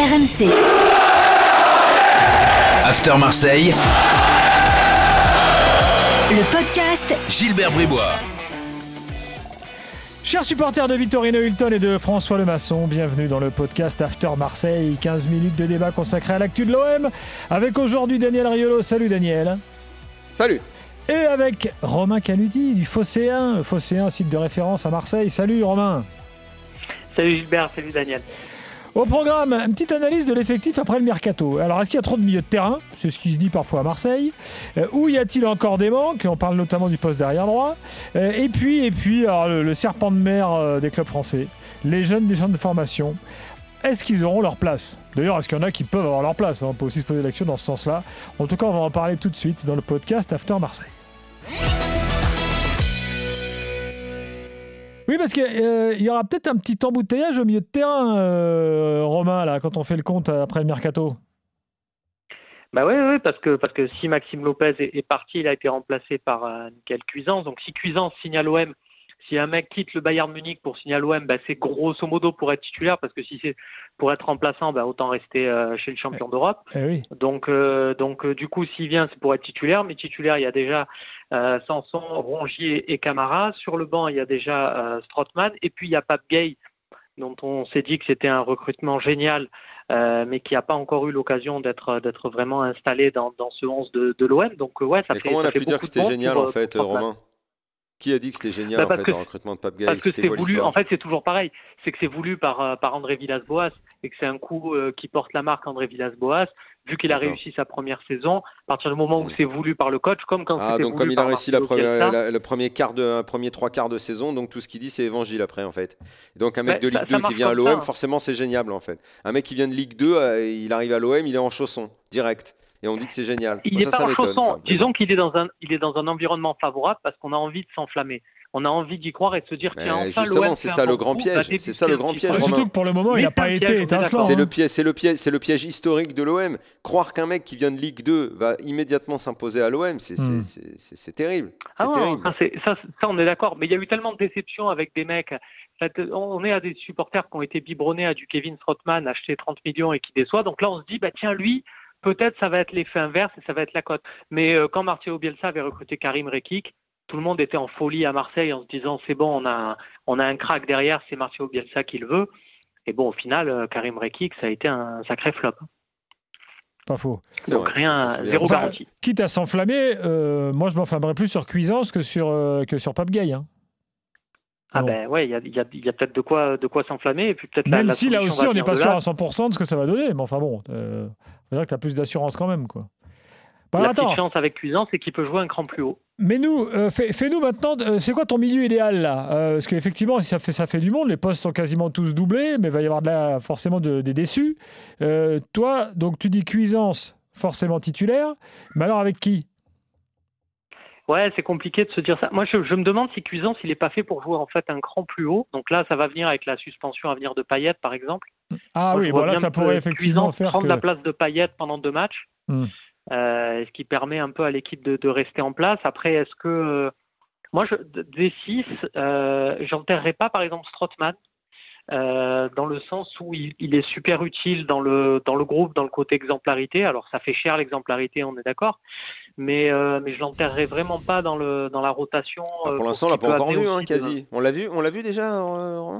RMC. After Marseille, Le podcast Gilbert Bribois. Chers supporters de Vittorino Hilton et de François Lemasson, bienvenue dans le podcast After Marseille. 15 minutes de débat consacré à l'actu de l'OM avec aujourd'hui Daniel Riolo. Salut Daniel. Salut Et avec Romain Canuti du Phocéen. Phocéen, site de référence à Marseille. Salut Romain. Salut Gilbert, salut Daniel. Au programme, une petite analyse de l'effectif après le mercato. Alors, est-ce qu'il y a trop de milieux de terrain? C'est ce qui se dit parfois à Marseille. Euh, où y a-t-il encore des manques? On parle notamment du poste derrière droit. Euh, et puis, et puis alors, le, serpent de mer euh, des clubs français, les jeunes des centres de formation. Est-ce qu'ils auront leur place? D'ailleurs, est-ce qu'il y en a qui peuvent avoir leur place? On peut aussi se poser l'action dans ce sens-là. En tout cas, on va en parler tout de suite dans le podcast After Marseille. Oui, parce qu'il y aura peut-être un petit embouteillage au milieu de terrain, euh, Romain, là, quand on fait le compte après le mercato. Bah oui, parce que parce que si Maxime Lopez est, parti, il a été remplacé par euh, Michael Cuisance. Donc si Cuisance signe à l'OM, si un mec quitte le Bayern Munich pour signer à l'OM, bah, c'est grosso modo pour être titulaire, parce que si c'est pour être remplaçant, bah, autant rester euh, chez le champion d'Europe. Eh oui. Donc, euh, donc euh, du coup, s'il vient, c'est pour être titulaire. Mais titulaire, il y a déjà euh, Sanson, Rongier et Camara. Sur le banc, il y a déjà euh, Strootman. Et puis, il y a Pape Gay, dont on s'est dit que c'était un recrutement génial, euh, mais qui n'a pas encore eu l'occasion d'être d'être vraiment installé dans, dans ce 11 de, de l'OM. Donc, ouais, ça Mais fait comment on a pu dire que c'était génial pour, en fait. Romain? Qui a dit que c'était génial Bah, en fait que- le recrutement de Pape Gay Parce que c'est voulu, en fait, c'est toujours pareil. C'est que c'est voulu par, euh, par André Villas-Boas et que c'est un coup euh, qui porte la marque André Villas-Boas. Vu qu'il a réussi sa première saison, à partir du moment où c'est voulu par le coach, comme quand Ah c'était donc voulu comme il a réussi la Marcelo première, Bielsa, la- le premier quart de un premier trois quarts de saison, donc tout ce qu'il dit c'est évangile après en fait. Donc un mec de Ligue ça 2 qui vient à l'OM, hein. forcément c'est génial en fait. Un mec qui vient de Ligue 2, euh, il arrive à l'OM, il est en chausson, direct. Et on dit que c'est génial. Il n'est ça, pas ça en chausson. Disons qu'il est dans un, il est dans un environnement favorable parce qu'on a envie de s'enflammer. On a envie d'y croire et de se dire Mais tiens enfin justement, l'OM c'est ça un le bon grand piège, c'est ça le grand piège, surtout que pour le moment, il n'a pas été étincelant. C'est hein. le piège, c'est le piège, c'est le piège historique de l'OM. Croire qu'un mec qui vient de Ligue 2 va immédiatement s'imposer à l'OM, c'est c'est- Hmm. c'est- terrible. Ah non, terrible. ça, c'est- ça, ça, on est d'accord. Mais il y a eu tellement de déceptions avec des mecs. On est à des supporters qui ont été biberonnés à du Kevin Strootman, acheté 30 millions et qui déçoit. Donc là, on se dit, bah tiens, lui, peut-être ça va être l'effet inverse et ça va être la cote. Mais euh, quand Marcelo Bielsa avait recruté Karim Rekik, tout le monde était en folie à Marseille en se disant, c'est bon, on a, un, on a un crack derrière, c'est Marcelo Bielsa qui le veut. Et bon, au final, euh, Karim Rekik, ça a été un sacré flop. Pas faux. Donc vrai, rien, zéro garantie. Quitte à s'enflammer, euh, moi je m'enflammerais plus sur Cuisance que sur, euh, que sur Pape Gay. hein. Ah ben ouais, il y a, il y a- y a peut-être de quoi, de quoi s'enflammer. Et puis peut-être Même la si là aussi on n'est pas sûr à 100% de ce que ça va donner, mais enfin bon, euh, dire que tu as plus d'assurance quand même. Quoi. La petite chance avec Cuisance, c'est qu'il peut jouer un cran plus haut. mais nous, euh, fais- fais-nous maintenant, euh, c'est quoi ton milieu idéal là? Euh, Parce qu'effectivement, ça fait, ça fait du monde, les postes sont quasiment tous doublés, mais il va y avoir de la, forcément de- des déçus. Toi, donc tu dis Cuisance, forcément titulaire, mais alors avec qui? Ouais, c'est compliqué de se dire ça. Moi, je, je me demande si Cuisance, il n'est pas fait pour jouer en fait un cran plus haut. Donc là, ça va venir avec la suspension à venir de Payet, par exemple. Ah Moi, oui, vois voilà, ça pourrait effectivement Cuisance faire prendre que... la place de Payet pendant deux matchs. Hmm. Euh, ce qui permet un peu à l'équipe de, de rester en place. Après, est-ce que euh, moi, je, des six, euh, j'enterrerai pas par exemple Strootman. Euh, dans le sens où il, il est super utile dans le dans le groupe, dans le côté exemplarité. Alors ça fait cher l'exemplarité, on est d'accord, mais euh, mais je l'enterrerai vraiment pas dans le dans la rotation. Ah, euh, pour l'instant, on l'a pas encore vu, hein, de- quasi. On l'a vu, on l'a vu déjà. euh,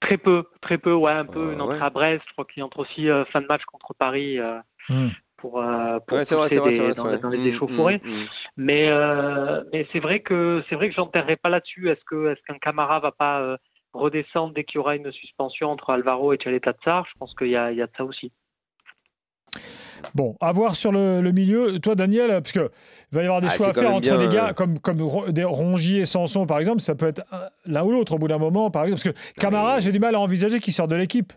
Très peu, très peu, ouais, un peu Euh, une entrée ouais. à Brest. Je crois qu'il entre aussi euh, fin de match contre Paris euh, Hmm. pour euh, pour Ouais, c'est vrai, pousser c'est vrai, des- c'est vrai. dans, les- vrai. dans les échauffourées. mm, mm. Mais euh, mais c'est vrai que c'est vrai que j'enterrerai pas là-dessus. Est-ce que est-ce qu'un Camara va pas euh, redescendre dès qu'il y aura une suspension entre Alvaro et Tchaleta Tsar Je pense qu'il y a il y a de ça aussi. Bon, à voir sur le, le milieu. Toi, Daniel, parce que il va y avoir des Ah, choix à faire entre bien, des gars euh, comme, des Rongier et Sanson, par exemple. Ça peut être un- l'un ou l'autre au bout d'un moment, par exemple. Parce que Camara, mais- j'ai du mal à envisager qu'il sorte de l'équipe.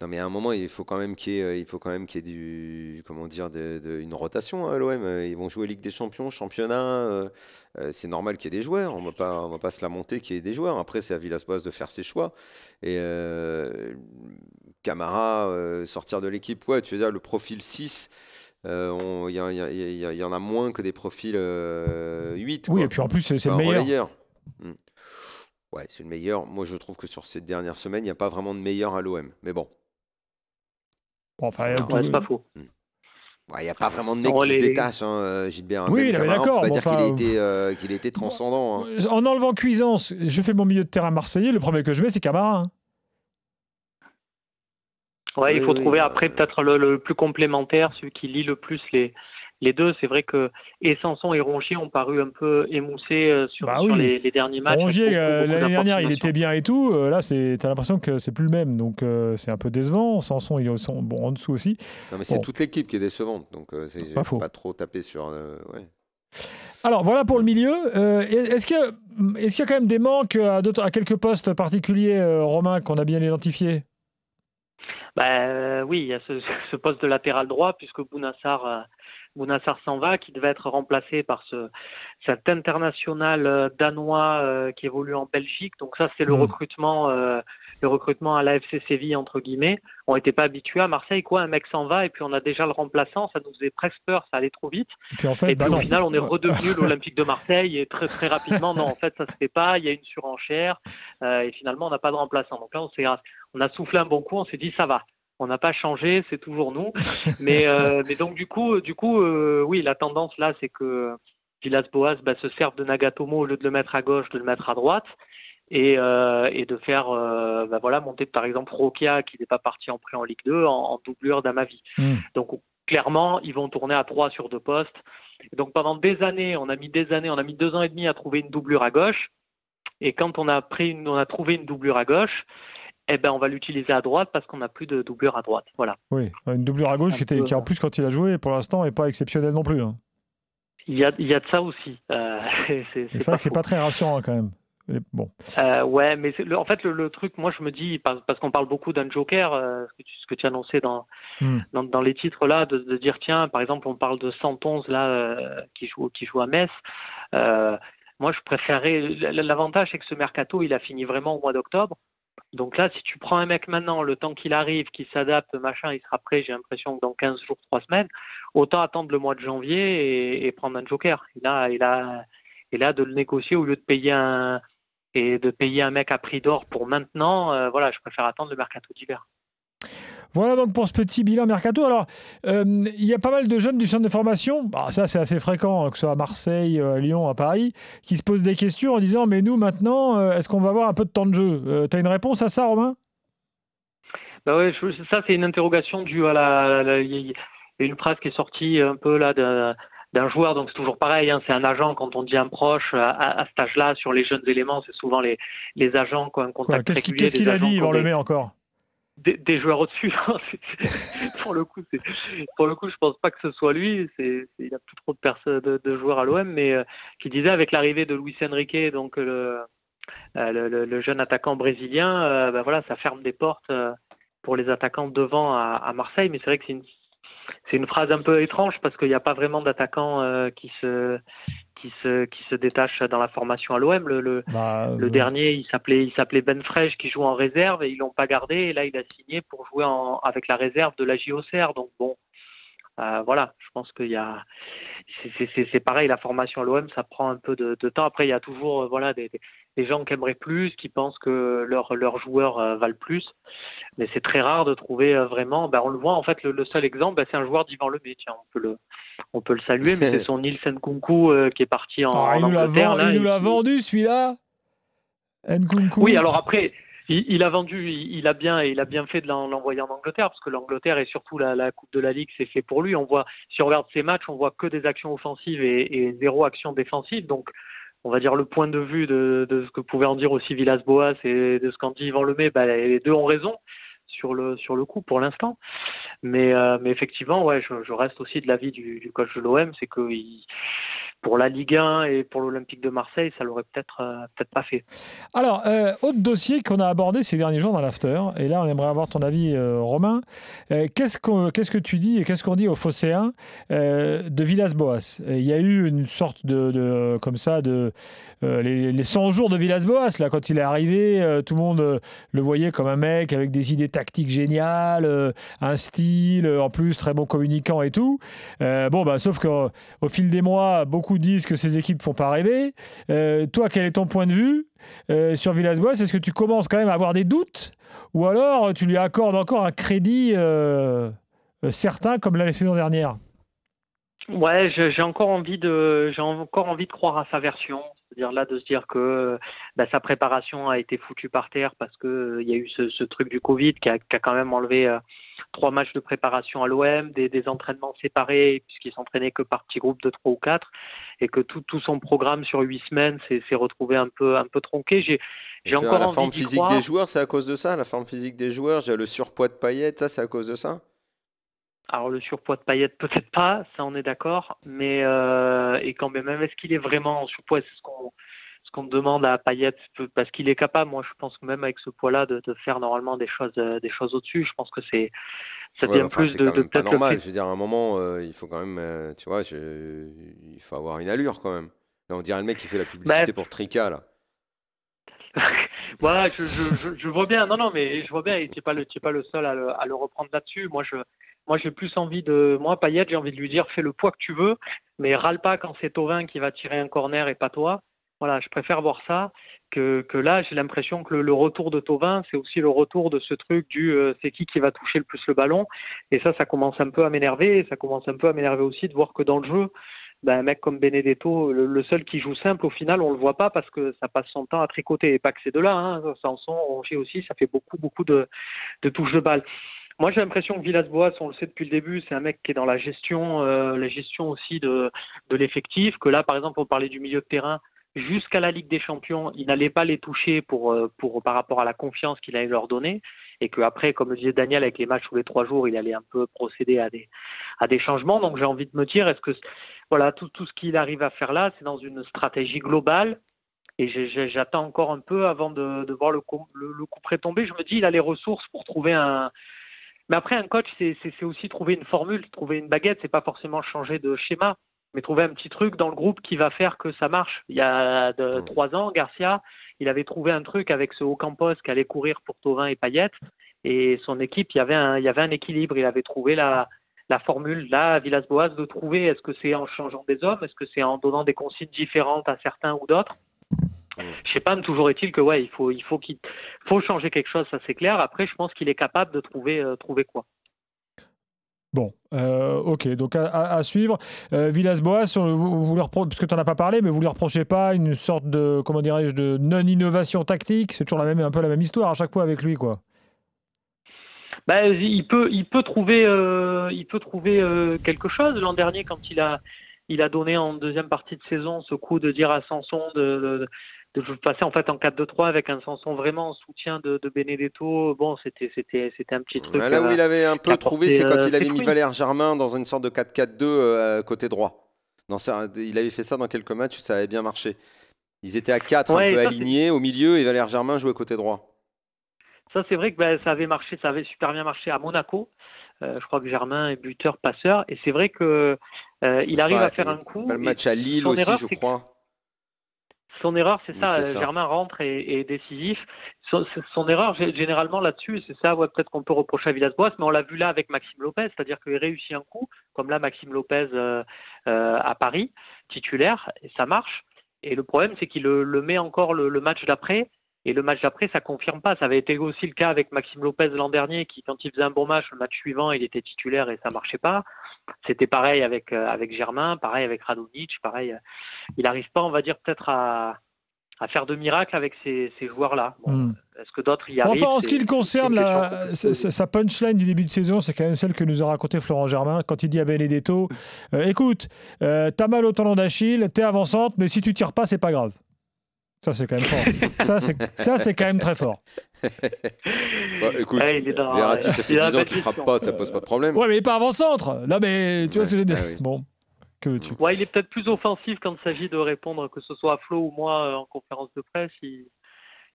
Non, mais à un moment, il faut quand même qu'il y ait, euh, il faut quand même qu'il y ait du, comment dire, de- de- une rotation à l'OM. Euh, Ils vont jouer Ligue des Champions, championnat. euh, c'est normal qu'il y ait des joueurs. On va pas, on va pas se lamenter qu'il y ait des joueurs. Après, c'est à Villas-Boas de faire ses choix. Et euh, Camara, euh, sortir de l'équipe, ouais, tu veux dire, le profil 6, euh, on- il y, en a moins que des profils euh, 8. Oui, et puis en plus, c'est le meilleur. Hmm. Ouais, c'est le meilleur. Moi, je trouve que sur ces dernières semaines, il n'y a pas vraiment de meilleur à l'OM. Mais bon, Bon, enfin, Non. tout- Ouais, c'est pas faux. Il n'y a pas vraiment de mec Non, qui les- se détache, hein, euh, Gilbert. Oui, Même Camara, on d'accord, peut pas bon, dire enfin, qu'il a été, euh, qu'il a été transcendant. hein. En enlevant Cuisance, je fais mon milieu de terrain marseillais. Le premier que je mets, c'est Camara. hein. Ouais, il Oui, faut oui, trouver bah, après euh, peut-être le, le plus complémentaire, celui qui lie le plus les, les deux. C'est vrai que et Sanson et Rongier ont paru un peu émoussés euh, sur, Bah sur les, les derniers matchs. Rongier, euh, l'année dernière, il était bien et tout. Euh, là, c'est, t'as l'impression que c'est plus le même. Donc, euh, c'est un peu décevant. Sanson, il est bon, en dessous aussi. Non, mais c'est Bon. toute l'équipe qui est décevante. Donc, euh, c'est Pas pas trop taper sur. euh, ouais. Alors, voilà pour le milieu. Euh, est-ce, qu'il y a, est-ce qu'il y a quand même des manques à, d'autres- à quelques postes particuliers, euh, Romain, qu'on a bien identifiés Bah, euh, oui, il y a ce, ce poste de latéral droit puisque Bounassar, euh, Bounassar s'en va, qui devait être remplacé par ce, cet international euh, danois euh, qui évolue en Belgique. Donc ça, c'est le Mm. recrutement, euh, le recrutement à l'AFC Séville entre guillemets. On n'était pas habitués à Marseille, quoi. Un mec s'en va et puis on a déjà le remplaçant. Ça nous faisait presque peur, ça allait trop vite. Et puis, en fait, Et bah puis non. au final, on est redevenu l'Olympique de Marseille et très très rapidement, non, en fait, ça se fait pas. Il y a une surenchère euh, et finalement, on n'a pas de remplaçant. Donc là, on s'est, on a soufflé un bon coup, on s'est dit ça va. On n'a pas changé, c'est toujours nous. Mais, euh, mais donc du coup, du coup, euh, oui, la tendance là, c'est que Villas-Boas bah, se serve de Nagatomo au lieu de le mettre à gauche, de le mettre à droite. Et, euh, et de faire bah, voilà monter par exemple Rokia qui n'est pas parti en prêt en Ligue 2 en, en doublure d'Amavi. Hmm. Donc clairement, ils vont tourner à trois sur deux postes. Et donc pendant des années, on a mis des années, on a mis deux ans et demi à trouver une doublure à gauche. Et quand on a pris, une, on a trouvé une doublure à gauche, eh ben on va l'utiliser à droite parce qu'on n'a plus de doublure à droite. Voilà. Oui, une doublure à gauche qui, était- peu, qui, en plus, quand il a joué, pour l'instant, n'est pas exceptionnel non plus. hein. Il y a, il y a de ça aussi. Euh, c'est C'est pas vrai que c'est pas très rassurant quand même. Bon. Euh, ouais, mais le- en fait, le, le truc, moi, je me dis, parce, parce qu'on parle beaucoup d'un joker, euh, ce, que tu, ce que tu annonçais dans, Hmm. dans, dans les titres là, de, de dire, tiens, par exemple, on parle de 111 là, euh, qui, joue, qui joue à Metz. Euh, moi, je préférais. L'avantage, c'est que ce mercato, il a fini vraiment au mois d'octobre. Donc là, si tu prends un mec maintenant, le temps qu'il arrive, qu'il s'adapte, machin, il sera prêt, j'ai l'impression que dans 15 jours, 3 semaines, autant attendre le mois de janvier et, prendre un joker. Et là, et là, et là, de le négocier au lieu de payer un et de payer un mec à prix d'or pour maintenant, euh, voilà, je préfère attendre le mercato d'hiver. Voilà donc pour ce petit bilan mercato. Alors, euh, il y a pas mal de jeunes du centre de formation, bah, ça c'est assez fréquent, hein, que ce soit à Marseille, euh, à Lyon, à Paris, qui se posent des questions en disant Mais nous maintenant, euh, est-ce qu'on va avoir un peu de temps de jeu? Tu as une réponse à ça, Romain? Bah ouais, je- ça c'est une interrogation due à la, une presse qui est sortie un peu là d'un joueur, donc c'est toujours pareil, hein, c'est un agent quand on dit un proche à, à, à cet âge-là sur les jeunes éléments, c'est souvent les, les agents qui ont un Quoi, contact Qu'est-ce qu'il a dit, Yvan Lemay, encore des, joueurs au-dessus. C'est- pour le coup, pour le coup, je pense pas que ce soit lui. Il y a plus trop de joueurs à l'OM, mais euh, qui disait avec l'arrivée de Luis Enrique, donc le, euh, le, jeune attaquant brésilien, euh, ben voilà, ça ferme des portes pour les attaquants devant à, Marseille. Mais c'est vrai que c'est une c'est une phrase un peu étrange parce qu'il n'y a pas vraiment d'attaquants qui se qui se qui se détachent dans la formation à l'OM. Le, le, Bah, le euh, dernier, il s'appelait, il s'appelait Ben Fresh, qui joue en réserve et ils l'ont pas gardé. Et là, il a signé pour jouer en, avec la réserve de la JOCR. Donc bon, euh, voilà, je pense qu'il y a, c'est- pareil, la formation à l'OM, ça prend un peu de, de temps. Après, il y a toujours, euh, voilà, des, des- des gens qui aimeraient plus, qui pensent que leurs joueurs euh, valent plus. Mais c'est très rare de trouver euh, vraiment. Ben, on le voit en fait, le, le seul exemple, ben, c'est un joueur d'Ivan Lemay. Tiens, on peut le, on peut le saluer, mais c'est son Nielsen Kunku euh, qui est parti en, ah, en Angleterre. là, il nous l'a vendu celui-là Nkunku. oui, alors après, il, il a vendu, il, a bien, il a bien fait de l'en- l'envoyer en Angleterre parce que l'Angleterre et surtout la, la Coupe de la Ligue, c'est fait pour lui. On voit, si on regarde ses matchs, on voit que des actions offensives et, et zéro action défensive. Donc, on va dire le point de vue de, ce que pouvait en dire aussi Villas-Boas et de ce qu'en dit Yvan Lemay, bah, les deux ont raison sur le sur le coup pour l'instant. Mais euh, mais effectivement, ouais, je, reste aussi de l'avis du, du coach de l'OM, c'est que il- pour la Ligue 1 et pour l'Olympique de Marseille, ça l'aurait peut-être euh, peut-être pas fait. Alors, euh, autre dossier qu'on a abordé ces derniers jours dans l'after, et là on aimerait avoir ton avis, euh, Romain. Qu'est-ce, qu'on- qu'est-ce que tu dis et qu'est-ce qu'on dit aux Phocéens de Villas-Boas? Il y a eu une sorte de, comme ça, de les, les 100 jours de Villas-Boas, là, quand il est arrivé, tout le monde le voyait comme un mec avec des idées tactiques géniales, un style, en plus très bon communicant et tout. Bon, bah, sauf qu'au au fil des mois, disent que ces équipes font pas rêver. Euh, toi, quel est ton point de vue euh, sur Villas-Boas? Est-ce que tu commences quand même à avoir des doutes? Ou alors tu lui accordes encore un crédit euh, certain comme la saison dernière? Ouais, j'ai encore de, j'ai encore envie de croire à sa version. C'est-à-dire là de se dire que bah, sa préparation a été foutue par terre parce que il y a eu ce, ce, truc du Covid qui a, qui a quand même enlevé euh, trois matchs de préparation à l'OM, des, des, entraînements séparés puisqu'il s'entraînait que par petits groupes de trois ou quatre, et que tout, tout son programme sur huit semaines s'est retrouvé un peu un peu tronqué. J'ai j'ai encore la envie forme physique croire. des joueurs, c'est à cause de ça. La forme physique des joueurs, j'ai le surpoids de paillettes, ça c'est à cause de ça? Alors le surpoids de paillettes peut-être pas, ça on est d'accord, mais euh, et quand même est-ce qu'il est vraiment en surpoids, c'est ce qu'on ce qu'on demande à Payet parce qu'il est capable. Moi, je pense que même avec ce poids-là, de, de, faire normalement des choses, euh, des choses au-dessus. Je pense que c'est, ça ouais, vient enfin, plus de, de peut-être normal. Je veux dire, à un moment, euh, il faut quand même, euh, tu vois, je, il faut avoir une allure quand même. Là, on dirait le mec qui fait la publicité bah, pour Trika là. voilà, je, je, je, je, vois bien. Non, non, mais je vois bien. Et tu n'es pas pas le seul à le, à le reprendre là-dessus. Moi, je, moi, j'ai plus envie de, moi, Payet, j'ai envie de lui dire, fais le poids que tu veux, mais râle pas quand c'est Tovin qui va tirer un corner et pas toi. Voilà, je préfère voir ça que, que là, j'ai l'impression que le, retour de Tovin, c'est aussi le retour de ce truc du euh, c'est qui qui va toucher le plus le ballon. Et ça, ça commence un peu à m'énerver. Ça commence un peu à m'énerver aussi de voir que dans le jeu, ben, un mec comme Benedetto, le, seul qui joue simple, au final, on le voit pas parce que ça passe son temps à tricoter. Et pas que ces deux-là, hein, Sanson, Rongier aussi, ça fait beaucoup, beaucoup de, de touches de balle. Moi, j'ai l'impression que Villas-Boas, on le sait depuis le début, c'est un mec qui est dans la gestion, euh, la gestion aussi de, l'effectif. Que là, par exemple, on parlait du milieu de terrain jusqu'à la Ligue des Champions, il n'allait pas les toucher pour, pour, par rapport à la confiance qu'il allait leur donner, et qu'après, comme le disait Daniel, avec les matchs tous les trois jours, il allait un peu procéder à des, à des changements. Donc j'ai envie de me dire, est-ce que voilà, tout, ce qu'il arrive à faire là, c'est dans une stratégie globale et j'attends encore un peu avant de, voir le coup, le, le coup près tomber. Je me dis, il a les ressources pour trouver un. Mais après, un coach, c'est aussi trouver une formule, trouver une baguette. C'est pas forcément changer de schéma mais trouver un petit truc dans le groupe qui va faire que ça marche. Il y a de, Mmh. trois ans, Garcia, il avait trouvé un truc avec ce Ocampos qui allait courir pour Tovin et Payet, et son équipe, il y avait un, il y avait un équilibre. Il avait trouvé la, la formule là, à Villas-Boas, de trouver est-ce que c'est en changeant des hommes, est-ce que c'est en donnant des consignes différentes à certains ou d'autres? Je sais pas, mais toujours est-il que ouais, il faut, il faut qu'il faut changer quelque chose, ça c'est clair. Après, je pense qu'il est capable de trouver, euh, trouver quoi. Bon, euh, ok, donc à, à, à suivre. Euh, Villas-Boas, vous, vous parce que tu n'en as pas parlé, mais vous lui reprochez pas une sorte de, comment dirais-je, de non-innovation tactique? C'est toujours la même, un peu la même histoire à chaque fois avec lui, quoi. Bah, il peut, il peut trouver, euh, il peut trouver euh, quelque chose. L'an dernier, quand il a, il a donné en deuxième partie de saison ce coup de dire à Sanson de, de, de passer en fait en 4-2-3 avec un Sanson vraiment en soutien de, de Benedetto. Bon, c'était, c'était, c'était un petit truc. Là où euh, il avait un peu trouvé, c'est quand euh, il avait mis. Valère Germain dans une sorte de 4-4-2 euh, côté droit. Ça, il avait fait ça dans quelques matchs, ça avait bien marché. Ils étaient à 4 Ouais, un peu ça, alignés au milieu et Valère Germain jouait côté droit. Ça, c'est vrai que ben, ça avait marché, ça avait super bien marché à Monaco. Euh, je crois que Germain est buteur, passeur, et c'est vrai que euh, il arrive à faire un coup. Le match à Lille aussi, erreur, je crois. Son erreur, c'est ça. Germain rentre et est décisif. Son, son erreur, gé- généralement là-dessus, c'est ça, ouais, peut-être qu'on peut reprocher à Villas-Boas, mais on l'a vu là avec Maxime Lopez, c'est-à-dire qu'il réussit un coup, comme là Maxime Lopez euh, euh, à Paris, titulaire, et ça marche. Et le problème, c'est qu'il le, le met encore le, le match d'après, et le match d'après, ça confirme pas. Ça avait été aussi le cas avec Maxime Lopez l'an dernier, qui, quand il faisait un bon match, le match suivant, il était titulaire et ça marchait pas. C'était pareil avec, euh, avec Germain, pareil avec Radonic, pareil. euh, il n'arrive pas, on va dire, peut-être à, à faire de miracles avec ces, ces joueurs-là. Bon, Hmm. Est-ce que d'autres y arrivent? Enfin, en ce qui le concerne, la- sa punchline du début de saison, c'est quand même celle que nous a raconté Florent Germain quand il dit à Benedetto euh, Écoute, euh, t'as mal au tendon d'Achille, t'es avançante, mais si tu tires pas, c'est pas grave. Ça, c'est quand même fort. ça, c'est ça, c'est quand même très fort. Bah, écoute, il dans- Verratti, ça il fait est dans 10 la ans qu'il frappe pas, ça pose pas de problème. Ouais, mais pas avant-centre. Non, mais tu vois Ouais, ce que je veux dire. ah oui. Bon, que veux-tu? Ouais, il est peut-être plus offensif quand il s'agit de répondre, que ce soit à Flo ou moi euh, en conférence de presse. Il,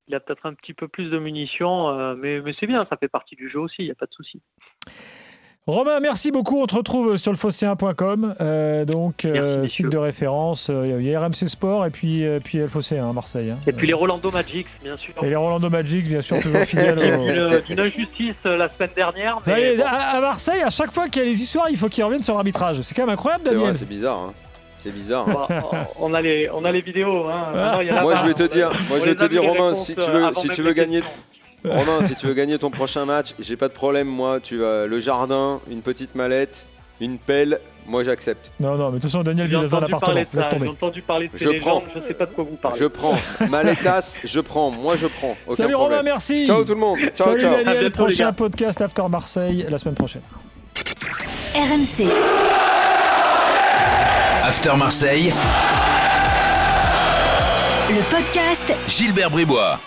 il a peut-être un petit peu plus de munitions, euh, mais, mais c'est bien, ça fait partie du jeu aussi, il n'y a pas de souci. Romain, merci beaucoup. On te retrouve sur le phocéen.com. Euh, donc, euh, site de référence. euh, Il y a RMC Sport et puis, euh, puis El Phocéen à Marseille. hein. Et puis les Rolando Magics, bien sûr. Et les Rolando Magic, bien sûr, toujours fidèles. Il y a au- eu une, injustice euh, la semaine dernière, mais bon, à, à Marseille, à chaque fois qu'il y a les histoires, il faut qu'ils reviennent sur l'arbitrage. C'est quand même incroyable, vrai, c'est bizarre. hein. C'est bizarre. bon, on, a les, on a les vidéos. Hein. Y a Moi, je vais te dire, moi, je vais te dire, Romain, si tu veux, si tu veux gagner, questions. Romain, si tu veux gagner ton prochain match, j'ai pas de problème. Moi, tu as le jardin, une petite mallette, une pelle. Moi, j'accepte. Non, non, mais de toute façon, Daniel appartement. parler de Laisse tomber. j'ai entendu parler de ces Je légendes, prends. je sais pas de quoi vous parlez. Je prends. Malletas, je prends. Moi, je prends. Aucun Salut problème. Romain, merci. Ciao tout le monde. Ciao, Salut ciao. À Daniel, bientôt, prochain podcast After Marseille la semaine prochaine. RMC. After Marseille, Le podcast Gilbert Bribois.